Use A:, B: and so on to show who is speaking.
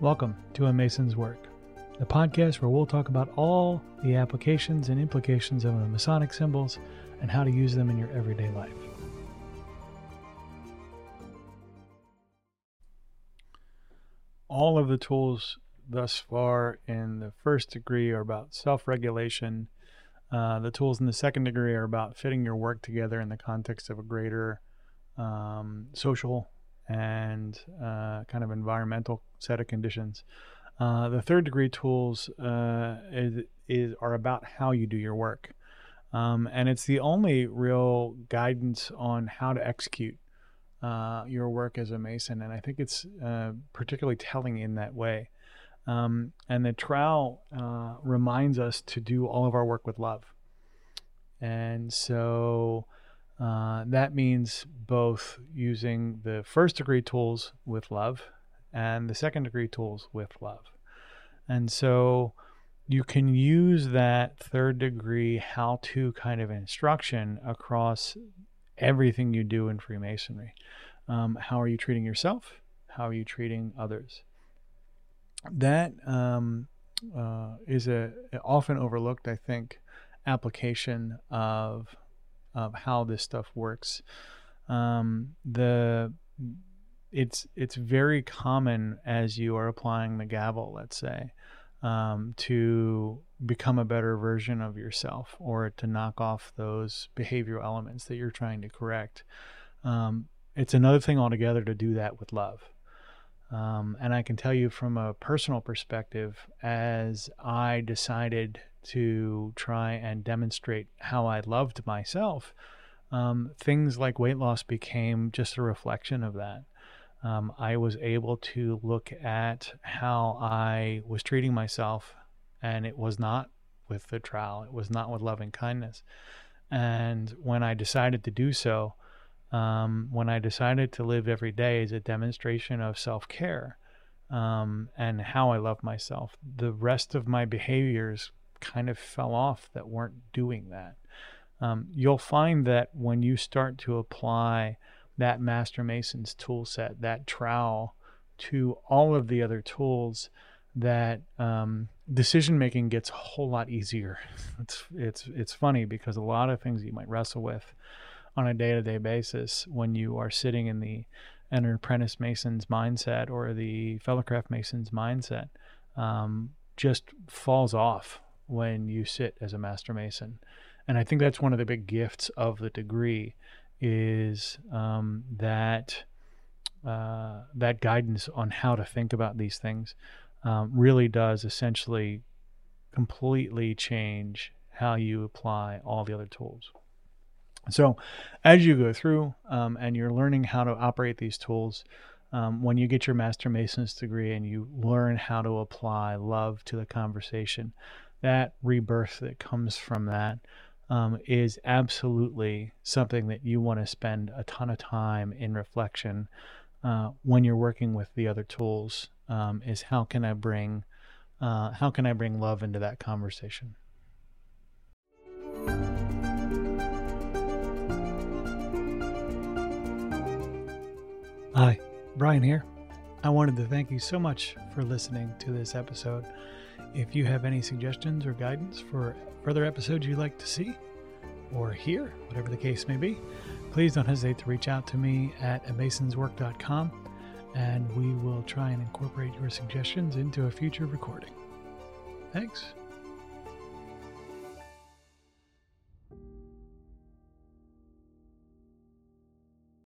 A: Welcome to A Mason's Work, the podcast where we'll talk about all the applications and implications of the Masonic symbols and how to use them in your everyday life. All of the tools thus far in the first degree are about self regulation. Uh, the tools in the second degree are about fitting your work together in the context of a greater um, social and uh, kind of environmental set of conditions. Uh, the third degree tools uh, is, is, are about how you do your work. Um, and it's the only real guidance on how to execute uh, your work as a Mason. And I think it's uh, particularly telling in that way. Um, and the trowel uh, reminds us to do all of our work with love. And so uh, that means both using the first degree tools with love and the second degree tools with love. And so you can use that third degree how to kind of instruction across everything you do in Freemasonry. Um, how are you treating yourself? How are you treating others? That um, uh, is a often overlooked, I think, application of of how this stuff works. Um, the it's it's very common as you are applying the gavel, let's say, um, to become a better version of yourself or to knock off those behavioral elements that you're trying to correct. Um, it's another thing altogether to do that with love. Um, and I can tell you from a personal perspective, as I decided to try and demonstrate how I loved myself, um, things like weight loss became just a reflection of that. Um, I was able to look at how I was treating myself, and it was not with the trowel, it was not with loving kindness. And when I decided to do so, um, when I decided to live every day as a demonstration of self care um, and how I love myself, the rest of my behaviors kind of fell off that weren't doing that. Um, you'll find that when you start to apply that Master Mason's tool set, that trowel, to all of the other tools, that um, decision making gets a whole lot easier. It's it's it's funny because a lot of things you might wrestle with on a day to day basis when you are sitting in the an apprentice mason's mindset or the fellowcraft mason's mindset um, just falls off when you sit as a master mason. And I think that's one of the big gifts of the degree is um, that uh, that guidance on how to think about these things um, really does essentially completely change how you apply all the other tools. So, as you go through um, and you're learning how to operate these tools, um, when you get your Master Mason's degree and you learn how to apply love to the conversation, that rebirth that comes from that um, is absolutely something that you want to spend a ton of time in reflection uh, when you're working with the other tools. Um, is how can I bring uh, how can I bring love into that conversation? Hi, Brian here. I wanted to thank you so much for listening to this episode. If you have any suggestions or guidance for further episodes you'd like to see or hear, whatever the case may be, please don't hesitate to reach out to me at amasonswork.com and we will try and incorporate your suggestions into a future recording. Thanks.